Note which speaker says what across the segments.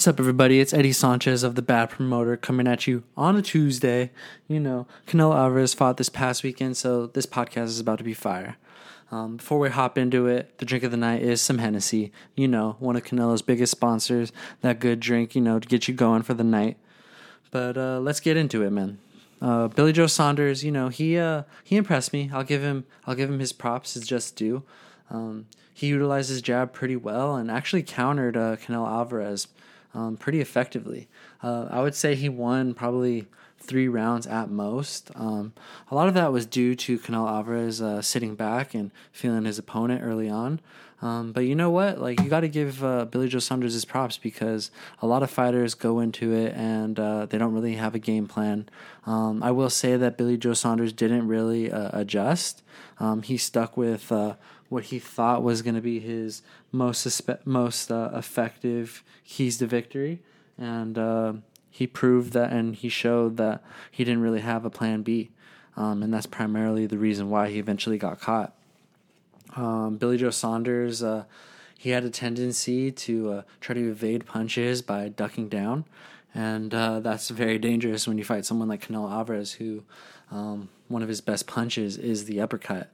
Speaker 1: What's up, everybody? It's Eddie Sanchez of the Bad Promoter coming at you on a Tuesday. You know, Canelo Alvarez fought this past weekend, so this podcast is about to be fire. Um, before we hop into it, the drink of the night is some Hennessy. You know, one of Canelo's biggest sponsors. That good drink, you know, to get you going for the night. But uh, let's get into it, man. Uh, Billy Joe Saunders, you know, he uh, he impressed me. I'll give him I'll give him his props. His just due. Um, he utilized his jab pretty well and actually countered uh, Canelo Alvarez um, pretty effectively. Uh, I would say he won probably three rounds at most. Um, a lot of that was due to Canelo Alvarez uh, sitting back and feeling his opponent early on. Um, but you know what? Like you got to give uh, Billy Joe Saunders his props because a lot of fighters go into it and uh, they don't really have a game plan. Um, I will say that Billy Joe Saunders didn't really uh, adjust. Um, he stuck with uh, what he thought was going to be his most suspe- most uh, effective keys to victory, and uh, he proved that, and he showed that he didn't really have a plan B, um, and that's primarily the reason why he eventually got caught. Um, Billy Joe Saunders, uh, he had a tendency to uh, try to evade punches by ducking down, and uh, that's very dangerous when you fight someone like Canelo Alvarez, who um, one of his best punches is the uppercut.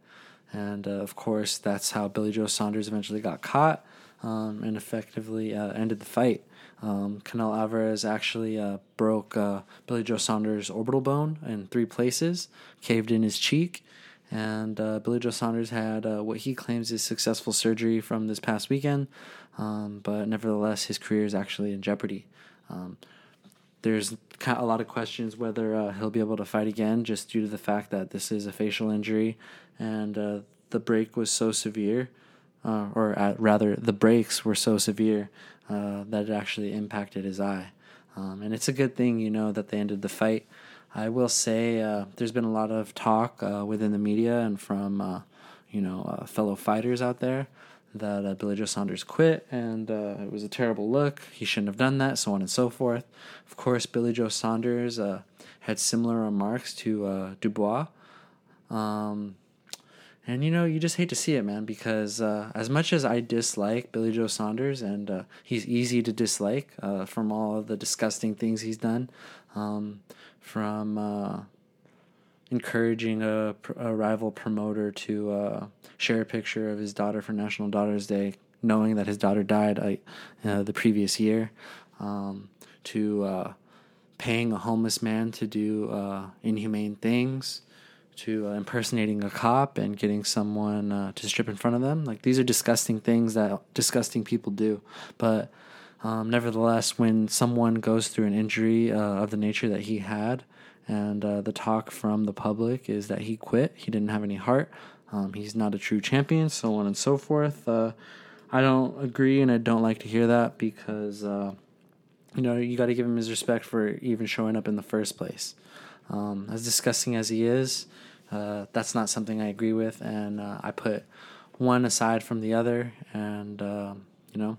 Speaker 1: And uh, of course, that's how Billy Joe Saunders eventually got caught um, and effectively uh, ended the fight. Um, Canelo Alvarez actually uh, broke uh, Billy Joe Saunders' orbital bone in three places, caved in his cheek, and uh, Billy Joe Saunders had uh, what he claims is successful surgery from this past weekend, um, but nevertheless, his career is actually in jeopardy. Um, there's a lot of questions whether uh, he'll be able to fight again just due to the fact that this is a facial injury and uh, the break was so severe, uh, or rather, the breaks were so severe uh, that it actually impacted his eye. Um, and it's a good thing, you know, that they ended the fight. I will say uh, there's been a lot of talk uh, within the media and from, you know, fellow fighters out there that uh, Billy Joe Saunders quit and uh, it was a terrible look. He shouldn't have done that, so on and so forth. Of course, Billy Joe Saunders uh, had similar remarks to uh, Dubois. Um, and you know, you just hate to see it, man, because uh, as much as I dislike Billy Joe Saunders, and uh, he's easy to dislike from all the disgusting things he's done, um, from encouraging a, a rival promoter to uh, share a picture of his daughter for National Daughters Day, knowing that his daughter died uh, the previous year, um, to uh, paying a homeless man to do uh, inhumane things, to uh, impersonating a cop and getting someone to strip in front of them. Like these are disgusting things that disgusting people do, but. Um, nevertheless, when someone goes through an injury of the nature that he had, and uh, the talk from the public is that he quit. He didn't have any heart. Um, he's not a true champion, so on and so forth. Uh, I don't agree, and I don't like to hear that because uh, you know you got to give him his respect for even showing up in the first place. Um, as disgusting as he is, uh, that's not something I agree with, and uh, I put one aside from the other, and um, you know,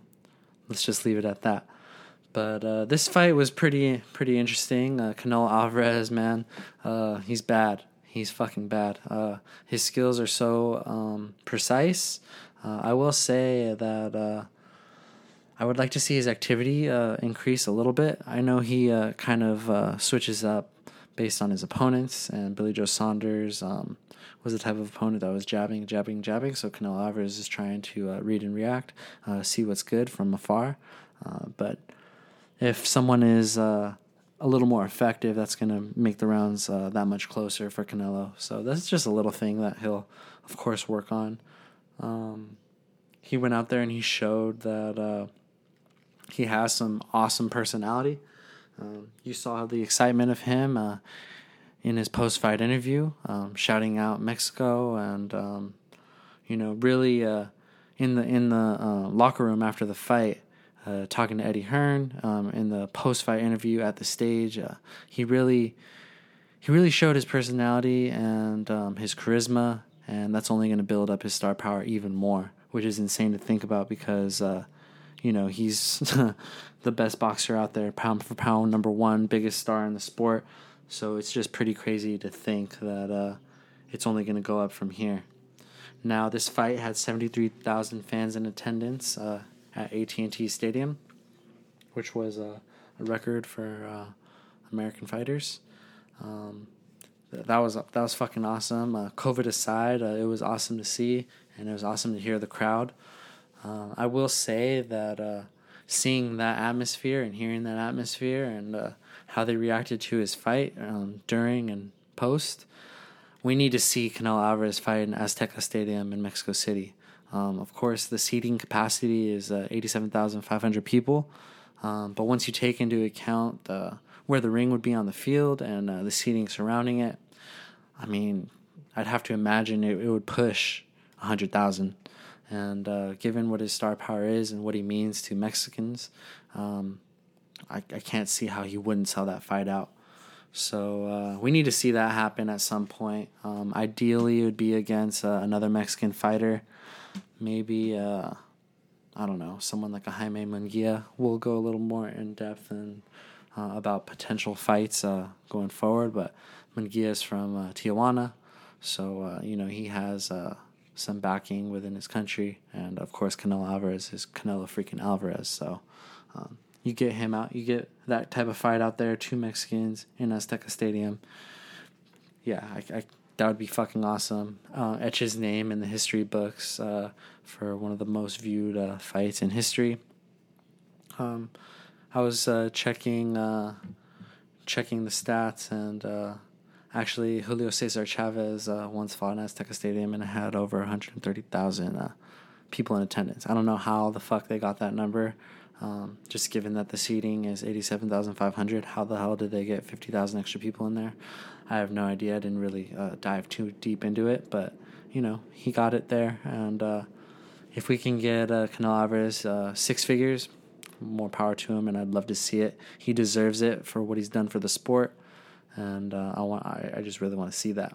Speaker 1: let's just leave it at that. But uh, this fight was pretty pretty interesting. Uh, Canelo Alvarez, man, uh, he's bad. He's fucking bad. Uh, his skills are so um, precise. Uh, I will say that uh, I would like to see his activity uh, increase a little bit. I know he kind of switches up based on his opponents, and Billy Joe Saunders um, was the type of opponent that was jabbing, jabbing, jabbing. So Canelo Alvarez is trying to read and react, see what's good from afar. but if someone is uh, a little more effective, that's going to make the rounds uh, that much closer for Canelo. So that's just a little thing that he'll, of course, work on. Um, he went out there and he showed that uh, he has some awesome personality. Um, you saw the excitement of him uh, in his post-fight interview, um, shouting out Mexico, and um, you know, really uh, in the in the uh, locker room after the fight uh, talking to Eddie Hearn um, in the post fight interview at the stage. Uh, he really he really showed his personality and um, his charisma, and that's only going to build up his star power even more, which is insane to think about because uh, you know he's the best boxer out there, pound for pound, number one, biggest star in the sport. So it's just pretty crazy to think that uh, it's only going to go up from here. Now, this fight had 73,000 fans in attendance. Uh, at AT&T Stadium, which was a, a record for uh, American fighters. Um, that was that was fucking awesome. Uh, COVID aside, uh, it was awesome to see, and it was awesome to hear the crowd. Uh, I will say that uh, seeing that atmosphere and hearing that atmosphere and uh, how they reacted to his fight um, during and post, we need to see Canelo Alvarez fight in Azteca Stadium in Mexico City. Um, of course, the seating capacity is uh, 87,500 people, um, but once you take into account where the ring would be on the field and uh, the seating surrounding it, I mean, I'd have to imagine it, it would push 100,000. And uh, given what his star power is and what he means to Mexicans, um, I, I can't see how he wouldn't sell that fight out. So uh, we need to see that happen at some point. Um, ideally, it would be against uh, another Mexican fighter. Maybe, uh, I don't know, someone like a Jaime Munguia will go a little more in depth and uh, about potential fights uh, going forward. But Munguia is from uh, Tijuana, so you know he has some backing within his country, and of course Canelo Alvarez is Canelo freaking Alvarez. So um, you get him out, you get that type of fight out there, two Mexicans in Azteca Stadium. Yeah, I, I that would be fucking awesome. Uh, etch his name in the history books uh, for one of the most viewed uh, fights in history. Um, I was uh, checking uh, checking the stats, and uh, actually Julio Cesar Chavez once fought in Azteca Stadium and had over 130,000 uh, people in attendance. I don't know how the fuck they got that number. Um, just given that the seating is 87,500, how the hell did they get 50,000 extra people in there? I have no idea. I didn't really uh, dive too deep into it, but you know, he got it there. And if we can get uh, Canelo Alvarez six figures, more power to him, and I'd love to see it. He deserves it for what he's done for the sport, and uh, I want I, I just really want to see that.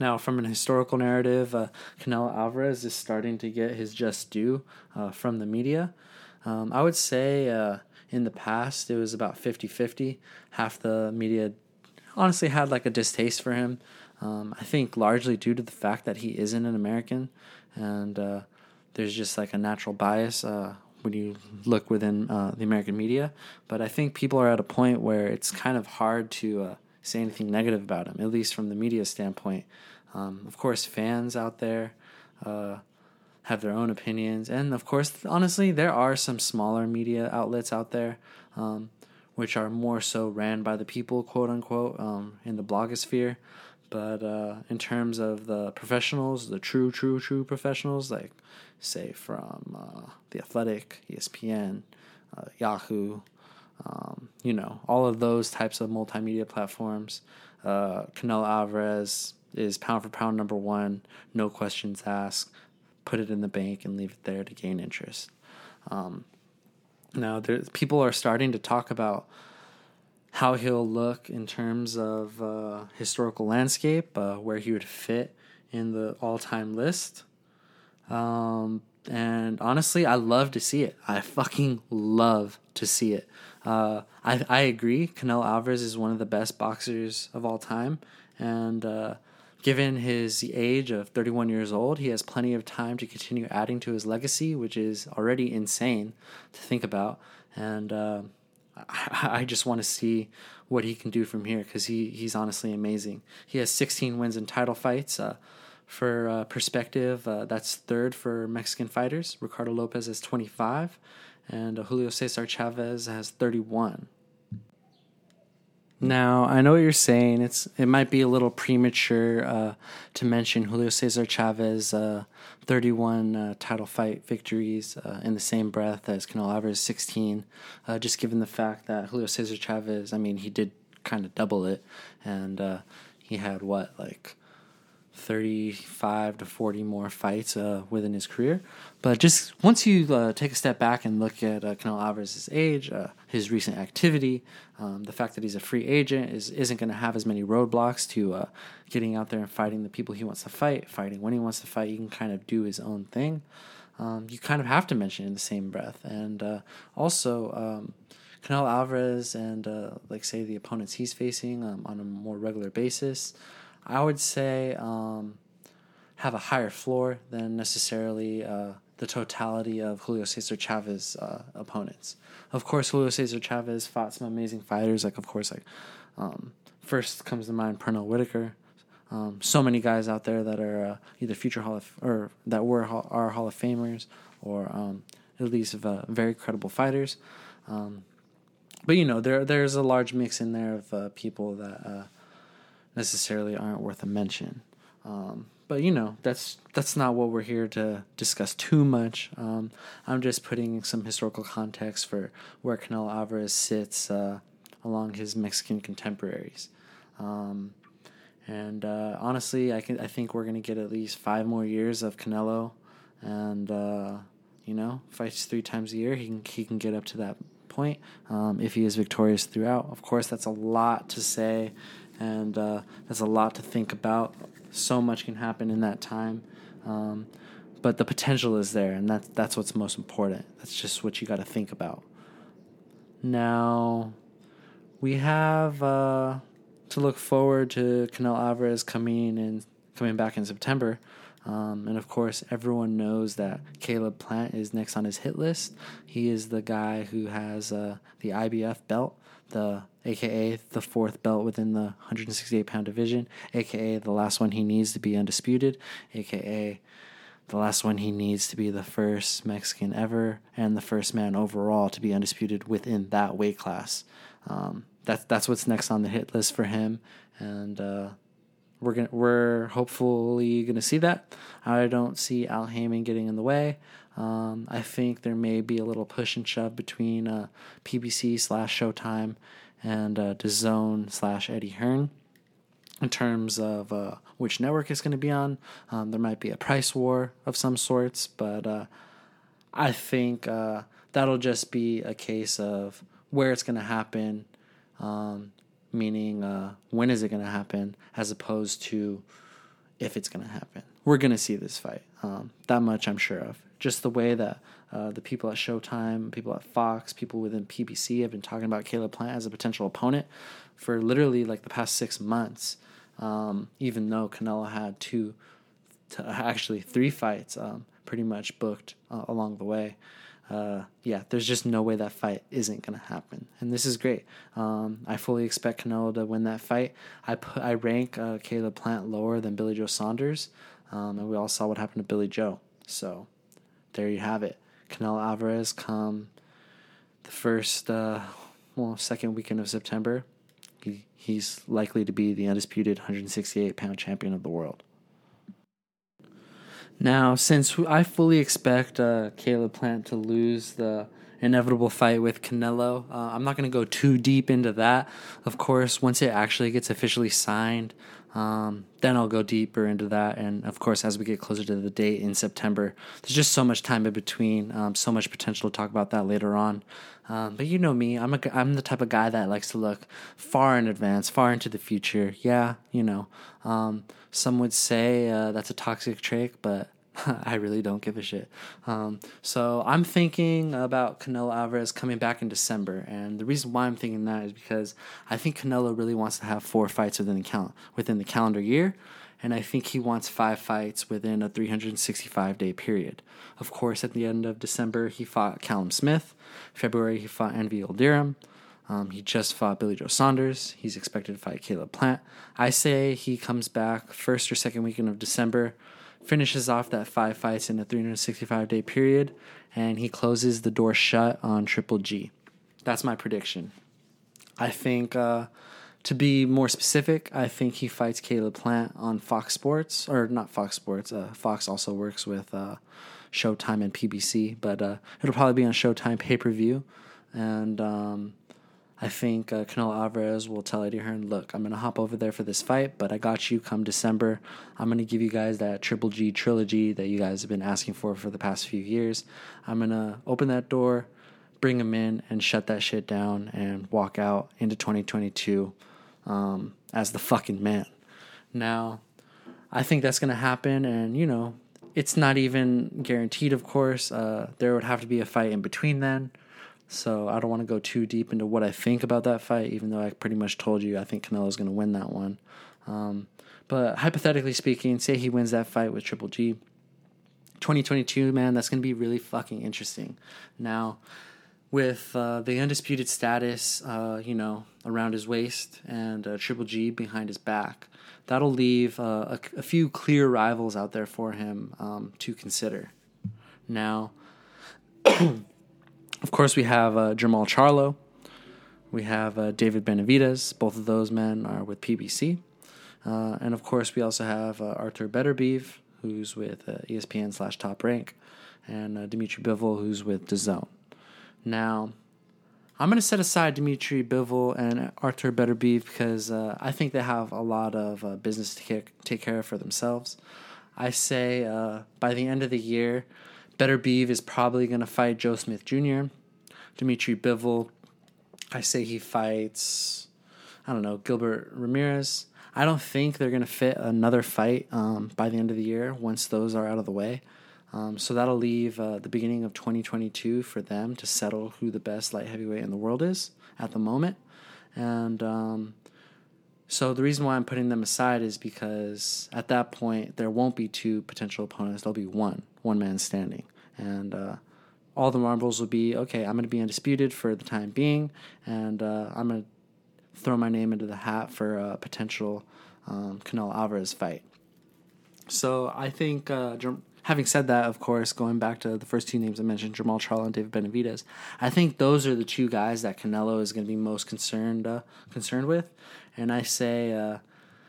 Speaker 1: Now, from an historical narrative, uh, Canelo Alvarez is starting to get his just due uh, from the media. Um, I would say uh, in the past it was about 50 50. Half the media honestly had like a distaste for him. Um, I think largely due to the fact that he isn't an American and uh, there's just like a natural bias uh, when you look within uh, the American media. But I think people are at a point where it's kind of hard to uh, say anything negative about him, at least from the media standpoint. Um, of course, fans out there uh, have their own opinions, and of course, honestly, there are some smaller media outlets out there. Um, which are more so ran by the people, quote unquote, um, in the blogosphere. But uh, in terms of the professionals, the true, true, true professionals, like say from uh, the Athletic, ESPN, uh, Yahoo, um, you know, all of those types of multimedia platforms. Uh, Canelo Alvarez is pound for pound number one, no questions asked. Put it in the bank and leave it there to gain interest. Um, now, there, people are starting to talk about how he'll look in terms of uh, historical landscape, uh, where he would fit in the all-time list. Um, and honestly, I love to see it. I fucking love to see it. Uh, I I agree. Canelo Alvarez is one of the best boxers of all time, and uh, given his age of 31 years old, he has plenty of time to continue adding to his legacy, which is already insane to think about. And uh, I, I just want to see what he can do from here because he he's honestly amazing. He has 16 wins in title fights. Uh, for uh, perspective, uh, that's third for Mexican fighters. Ricardo Lopez has 25, and uh, Julio Cesar Chavez has 31. Now, I know what you're saying. It's it might be a little premature uh, to mention Julio Cesar Chavez' uh, 31 uh, title fight victories in the same breath as Canelo Alvarez' 16, just given the fact that Julio Cesar Chavez, I mean, he did kind of double it, and he had what like 35 to 40 more fights uh, within his career. But just once you uh, take a step back and look at uh, Canelo Alvarez's age, uh, his recent activity, um, the fact that he's a free agent is, isn't going to have as many roadblocks to uh, getting out there and fighting the people he wants to fight, fighting when he wants to fight. He can kind of do his own thing. Um, you kind of have to mention in the same breath. And uh, also, um, Canelo Alvarez and, uh, like, say, the opponents he's facing um, on a more regular basis – I would say um, have a higher floor than necessarily uh, the totality of Julio Cesar Chavez uh, opponents. Of course, Julio Cesar Chavez fought some amazing fighters. Like, of course, like um, first comes to mind Pernell Whitaker. Um, so many guys out there that are uh, either future Hall of or that were are Hall of Famers or um, at least uh, very credible fighters. Um, but you know, there there's a large mix in there of uh, people that uh, necessarily aren't worth a mention. Um, but you know, that's that's not what we're here to discuss too much. Um, I'm just putting some historical context for where Canelo Alvarez sits uh, along his Mexican contemporaries. Um, and uh, honestly, I can I think we're gonna get at least five more years of Canelo, and uh, you know, fights three times a year. He can he can get up to that point um, if he is victorious throughout. Of course, that's a lot to say, and uh, that's a lot to think about. So much can happen in that time, um, but the potential is there, and that's that's what's most important. That's just what you got to think about. Now, we have uh, to look forward to Canelo Alvarez coming and coming back in September. Um, and of course, everyone knows that Caleb Plant is next on his hit list. He is the guy who has uh, the IBF belt, the AKA the fourth belt within the 168 pound division, AKA the last one he needs to be undisputed, AKA the last one he needs to be the first Mexican ever and the first man overall to be undisputed within that weight class. Um, that's that's what's next on the hit list for him, and uh, we're gonna we're hopefully gonna see that. I don't see Al Haymon getting in the way. Um, I think there may be a little push and shove between uh, PBC slash Showtime and uh, DAZN slash Eddie Hearn in terms of uh, which network it's going to be on. Um, there might be a price war of some sorts, but uh, I think uh, that'll just be a case of where it's going to happen um, meaning uh, when is it going to happen, as opposed to if it's going to happen. We're going to see this fight. Um, that much I'm sure of. Just the way that uh, the people at Showtime, people at Fox, people within PBC have been talking about Caleb Plant as a potential opponent for literally like the past six months. Um, even though Canelo had two, actually three fights um, pretty much booked uh, along the way uh, yeah, there's just no way that fight isn't gonna happen, and this is great. Um, I fully expect Canelo to win that fight. I put I rank uh, Caleb Plant lower than Billy Joe Saunders, um, and we all saw what happened to Billy Joe. So there you have it. Canelo Alvarez come the first, uh, well, second weekend of September. He, he's likely to be the undisputed 168 pound champion of the world. Now, since I fully expect uh, Caleb Plant to lose the inevitable fight with Canelo, uh, I'm not going to go too deep into that. Of course, once it actually gets officially signed, um, then I'll go deeper into that. And of course, as we get closer to the date in September, there's just so much time in between, um, so much potential to talk about that later on. Um, but you know me, I'm a, I'm the type of guy that likes to look far in advance, far into the future. Yeah, you know, um, some would say uh, that's a toxic trait, but I really don't give a shit. Um, so I'm thinking about Canelo Alvarez coming back in December, and the reason why I'm thinking that is because I think Canelo really wants to have four fights within the count within the calendar year, and I think he wants five fights within a 365 day period. Of course, at the end of December, he fought Callum Smith. February, he fought Avni Yildirim. Um, he just fought Billy Joe Saunders. He's expected to fight Caleb Plant. I say he comes back first or second weekend of December, finishes off that five fights in a 365 day period, and he closes the door shut on Triple G. That's my prediction. I think, uh, to be more specific, I think he fights Caleb Plant on Fox Sports, or not Fox Sports. Uh, Fox also works with uh, Showtime and PBC, but uh, it'll probably be on Showtime pay per view. And um, I think uh, Canelo Alvarez will tell Eddie Hearn, look, I'm going to hop over there for this fight, but I got you come December. I'm going to give you guys that Triple G trilogy that you guys have been asking for for the past few years. I'm going to open that door, bring him in, and shut that shit down and walk out into 2022 um, as the fucking man. Now, I think that's going to happen, and, you know, it's not even guaranteed, of course. Uh, there would have to be a fight in between then. So I don't want to go too deep into what I think about that fight, even though I pretty much told you I think Canelo's going to win that one. Um, but hypothetically speaking, say he wins that fight with Triple G. 2022, man, that's going to be really fucking interesting. Now, with uh, the undisputed status, uh, you know, around his waist and uh, Triple G behind his back, that'll leave uh, a, a, few clear rivals out there for him um, to consider. Now, of course, we have uh, Jermall Charlo. We have uh, David Benavidez. Both of those men are with PBC. and of course, we also have Arthur Beterbiev, who's with ESPN slash Top Rank, and Dimitri Bivol, who's with DAZN. Now, I'm going to set aside Dimitri Bivol and Arthur Beterbiev because uh, I think they have a lot of uh, business to take care of for themselves. I say uh, by the end of the year, Beterbiev is probably going to fight Joe Smith Jr. Dimitri Bivol, I say he fights, I don't know, Gilbert Ramirez. I don't think they're going to fit another fight um, by the end of the year once those are out of the way. Um, so that'll leave uh, the beginning of 2022 for them to settle who the best light heavyweight in the world is at the moment. And um, so the reason why I'm putting them aside is because at that point there won't be two potential opponents. There'll be one, one man standing, and uh, all the marbles will be okay. I'm going to be undisputed for the time being, and uh, I'm going to throw my name into the hat for a potential um, Canelo Alvarez fight. So I think uh, having said that, of course, going back to the first two names I mentioned, Jermall Charlo and David Benavidez, I think those are the two guys that Canelo is going to be most concerned uh, concerned with, and I say uh,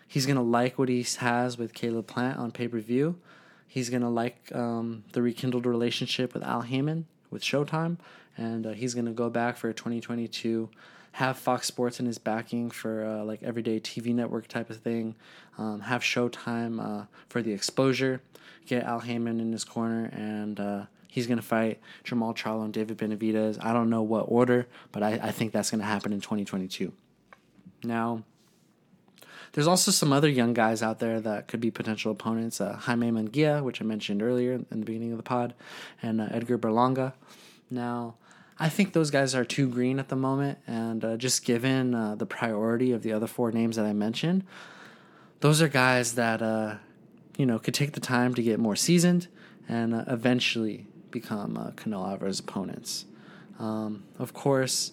Speaker 1: he's going to like what he has with Caleb Plant on pay per view. He's going to like um, the rekindled relationship with Al Haymon with Showtime, and uh, he's going to go back for 2022 have Fox Sports in his backing for uh, like everyday TV network type of thing. Um, have Showtime uh, for the exposure. Get Al Haymon in his corner, and uh, he's gonna fight Jermall Charlo and David Benavidez. I don't know what order, but I, I think that's gonna happen in 2022. Now, there's also some other young guys out there that could be potential opponents. Uh, Jaime Munguia, which I mentioned earlier in the beginning of the pod, and uh, Edgar Berlanga. Now, I think those guys are too green at the moment, and uh, just given uh, the priority of the other four names that I mentioned, those are guys that uh, you know could take the time to get more seasoned and uh, eventually become uh, Canelo Alvarez opponents. Um, of course,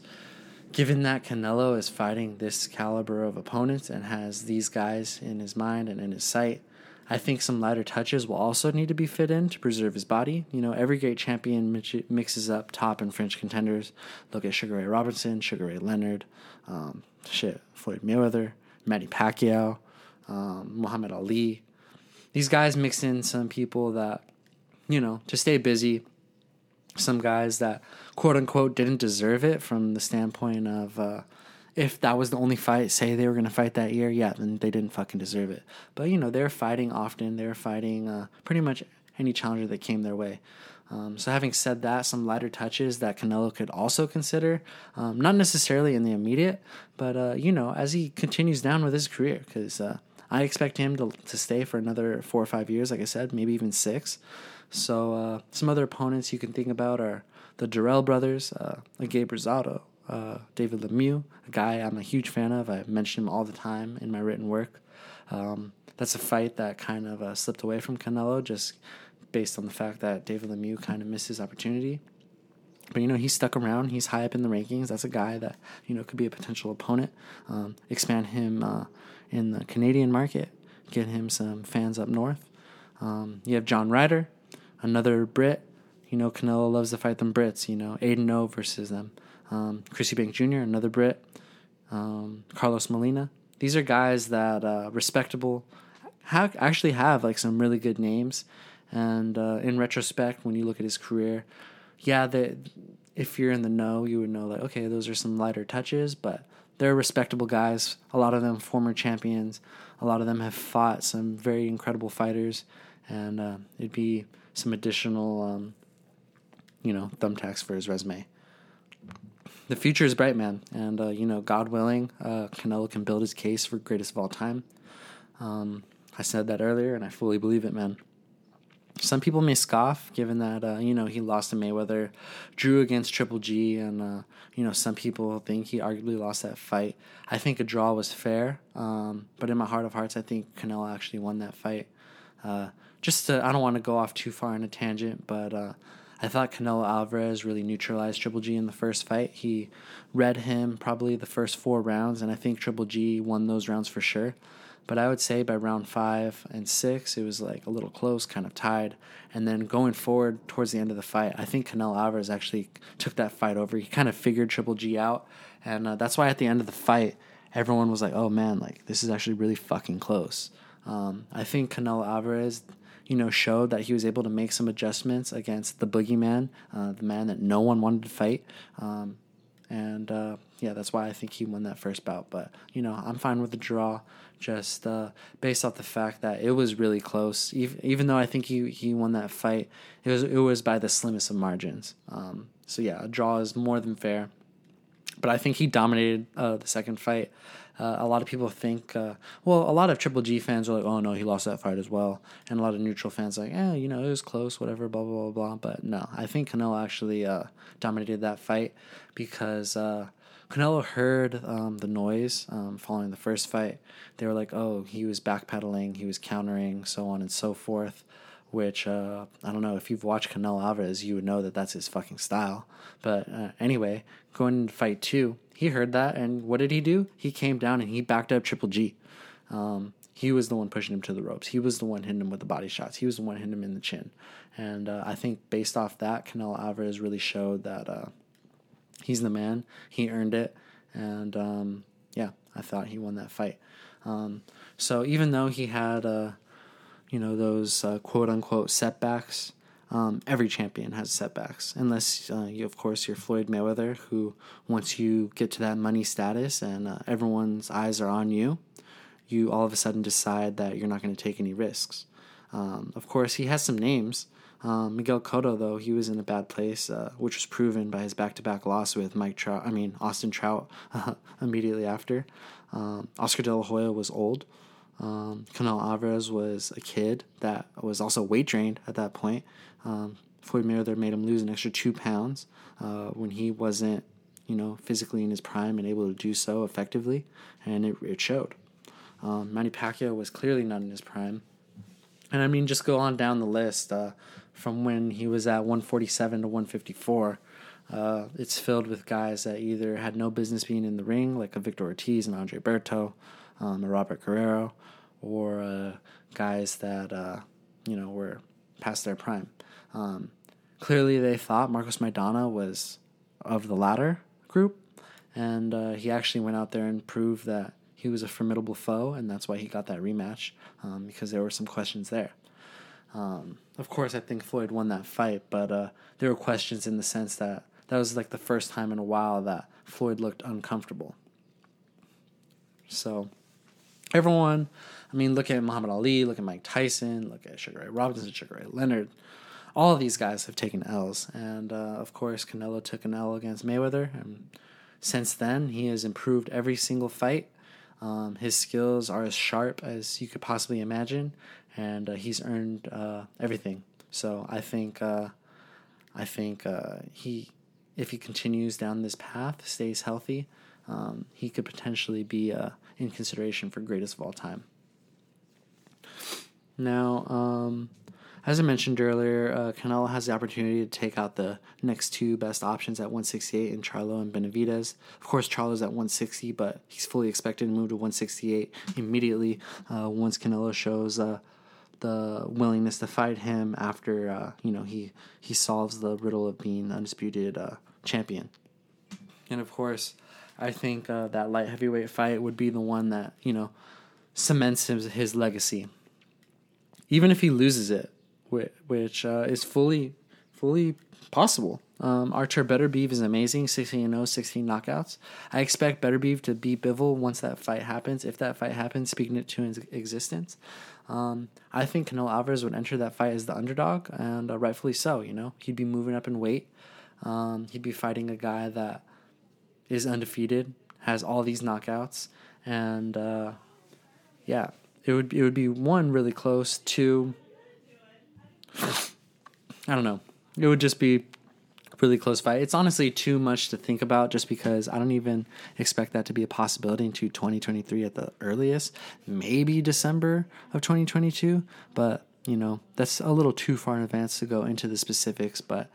Speaker 1: given that Canelo is fighting this caliber of opponents and has these guys in his mind and in his sight, I think some lighter touches will also need to be fit in to preserve his body. You know, every great champion mixes up top and French contenders. Look at Sugar Ray Robinson, Sugar Ray Leonard, um, shit, Floyd Mayweather, Manny Pacquiao, um, Muhammad Ali. These guys mix in some people that, you know, to stay busy. Some guys that, quote unquote, didn't deserve it from the standpoint of, uh, if that was the only fight, say they were going to fight that year, yeah, then they didn't fucking deserve it. But, you know, they're fighting often. They're fighting uh, pretty much any challenger that came their way. Um, so, having said that, some lighter touches that Canelo could also consider, um, not necessarily in the immediate, but, uh, you know, as he continues down with his career, because uh, I expect him to, to stay for another four or five years, like I said, maybe even six. So, uh, some other opponents you can think about are the Dirrell brothers, uh, Gabe Rosado, uh, David Lemieux, a guy I'm a huge fan of. I mention him all the time in my written work. Um, that's a fight that kind of uh, slipped away from Canelo just based on the fact that David Lemieux kind of missed his opportunity. But you know he's stuck around. He's high up in the rankings. That's a guy that you know could be a potential opponent. Um, expand him uh, in the Canadian market. Get him some fans up north. Um, you have John Ryder, another Brit. You know Canelo loves to fight them Brits. You know Aiden O versus them um, Chris Eubank Jr., another Brit, um, Carlos Molina. These are guys that uh, respectable, have, actually have like some really good names. And uh, in retrospect, when you look at his career, yeah, that if you're in the know, you would know like okay, those are some lighter touches, but they're respectable guys. A lot of them former champions. A lot of them have fought some very incredible fighters, and uh, it'd be some additional, um, you know, thumbtacks for his resume the future is bright, man. And, uh, you know, God willing, uh, Canelo can build his case for greatest of all time. Um, I said that earlier, and I fully believe it, man. Some people may scoff, given that, uh, you know, he lost to Mayweather, drew against Triple G, and, uh, you know, some people think he arguably lost that fight. I think a draw was fair, um, but in my heart of hearts, I think Canelo actually won that fight. Uh, just to, I don't want to go off too far on a tangent, but uh, I thought Canelo Alvarez really neutralized Triple G in the first fight. He read him probably the first four rounds, and I think Triple G won those rounds for sure. But I would say by round five and six, it was like a little close, kind of tied. And then going forward towards the end of the fight, I think Canelo Alvarez actually took that fight over. He kind of figured Triple G out. And uh, that's why at the end of the fight, everyone was like, oh man, like this is actually really fucking close. Um, I think Canelo Alvarez, you know, showed that he was able to make some adjustments against the boogeyman, uh, the man that no one wanted to fight. Um, and uh, yeah, that's why I think he won that first bout. But you know, I'm fine with the draw, just uh, based off the fact that it was really close. Even, even though I think he he won that fight, it was it was by the slimmest of margins. Um, so yeah, a draw is more than fair. But I think he dominated uh, the second fight. Uh, a lot of people think, uh, well, a lot of Triple G fans are like, oh no, he lost that fight as well, and a lot of neutral fans like, yeah, you know, it was close, whatever, blah blah blah blah. But no, I think Canelo actually uh, dominated that fight because uh, Canelo heard um, the noise um, following the first fight. They were like, oh, he was backpedaling, he was countering, so on and so forth. Which uh, I don't know if you've watched Canelo Alvarez, you would know that that's his fucking style. But uh, anyway, going into fight two, he heard that, and what did he do? He came down and he backed up Triple G. Um, he was the one pushing him to the ropes. He was the one hitting him with the body shots. He was the one hitting him in the chin. And uh, I think based off that, Canelo Alvarez really showed that uh, he's the man. He earned it, and um, yeah, I thought he won that fight. Um, so even though he had, uh, you know, those uh, quote unquote setbacks, um, every champion has setbacks, unless uh, you, of course, you're Floyd Mayweather, who once you get to that money status and uh, everyone's eyes are on you, you all of a sudden decide that you're not going to take any risks. Um, of course, he has some names. Um, Miguel Cotto, though, he was in a bad place, uh, which was proven by his back-to-back loss with Mike Trout. I mean Austin Trout immediately after. Um, Oscar De La Hoya was old. Um, Canelo Alvarez was a kid that was also weight drained at that point. Um, Floyd Mayweather made him lose an extra two pounds uh, when he wasn't, you know, physically in his prime and able to do so effectively, and it, it showed. Um, Manny Pacquiao was clearly not in his prime, and I mean, just go on down the list. Uh, from when he was at 147 to 154. Uh, it's filled with guys that either had no business being in the ring, like a Victor Ortiz and Andre Berto, um, a Robert Guerrero, or uh, guys that uh, you know were past their prime. Um, clearly, they thought Marcos Maidana was of the latter group, and uh, he actually went out there and proved that he was a formidable foe, and that's why he got that rematch um, because there were some questions there. Um, of course, I think Floyd won that fight, but uh, there were questions in the sense that that was like the first time in a while that Floyd looked uncomfortable. So, everyone, I mean, look at Muhammad Ali, look at Mike Tyson, look at Sugar Ray Robinson, Sugar Ray Leonard. All of these guys have taken L's, and uh, of course, Canelo took an L against Mayweather, and since then he has improved every single fight. Um, his skills are as sharp as you could possibly imagine, and uh, he's earned uh, everything. So I think uh, I think uh, he, if he continues down this path, stays healthy, um, he could potentially be uh, in consideration for greatest of all time. Now, um, as I mentioned earlier, uh, Canelo has the opportunity to take out the next two best options at 168 in Charlo and Benavidez. Of course, Charlo's at 160, but he's fully expected to move to 168 immediately uh, once Canelo shows uh, the willingness to fight him after uh, you know he he solves the riddle of being undisputed uh, champion. And of course, I think uh, that light heavyweight fight would be the one that you know cements his his legacy. Even if he loses it, which, which uh, is fully fully possible. Um, Artur Beterbiev is amazing, 16 0, 16 knockouts. I expect Beterbiev to beat Bivol once that fight happens, if that fight happens, speaking it to existence. Um, I think Canelo Alvarez would enter that fight as the underdog, and uh, rightfully so. You know, he'd be moving up in weight. Um, he'd be fighting a guy that is undefeated, has all these knockouts, and uh, yeah, it would it would be one really close. Two, I don't know. It would just be really close fight. It's honestly too much to think about just because I don't even expect that to be a possibility into 2023 at the earliest. Maybe December of 2022, but you know, that's a little too far in advance to go into the specifics, but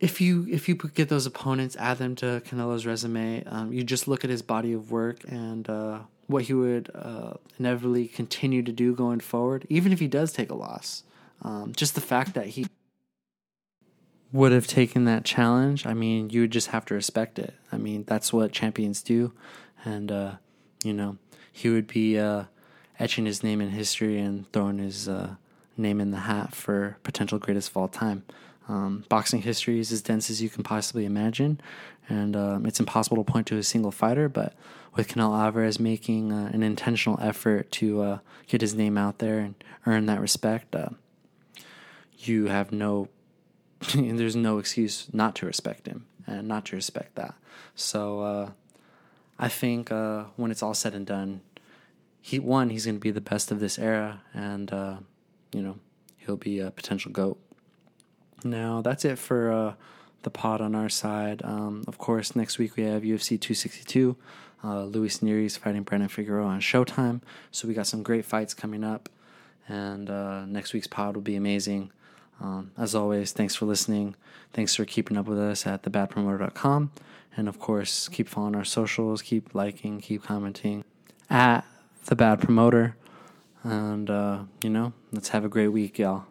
Speaker 1: if you if you get those opponents, add them to Canelo's resume, um, you just look at his body of work and uh, what he would uh, inevitably continue to do going forward, even if he does take a loss. Um, just the fact that he would have taken that challenge, I mean, you would just have to respect it. I mean, that's what champions do, and uh, you know, he would be uh, etching his name in history and throwing his uh, name in the hat for potential greatest of all time. Um, boxing history is as dense as you can possibly imagine, and um, it's impossible to point to a single fighter. But with Canelo Alvarez making uh, an intentional effort to uh, get his name out there and earn that respect, uh, you have no, there's no excuse not to respect him and not to respect that. So uh, I think uh, when it's all said and done, he one he's going to be the best of this era, and uh, you know he'll be a potential goat. Now, that's it for uh, the pod on our side. Um, of course, next week we have UFC 262. Uh, Luis Nery's fighting Brandon Figueroa on Showtime. So we got some great fights coming up. And uh, next week's pod will be amazing. Um, as always, thanks for listening. Thanks for keeping up with us at thebadpromoter.com. And of course, keep following our socials, keep liking, keep commenting at The Bad Promoter. And, uh, you know, let's have a great week, y'all.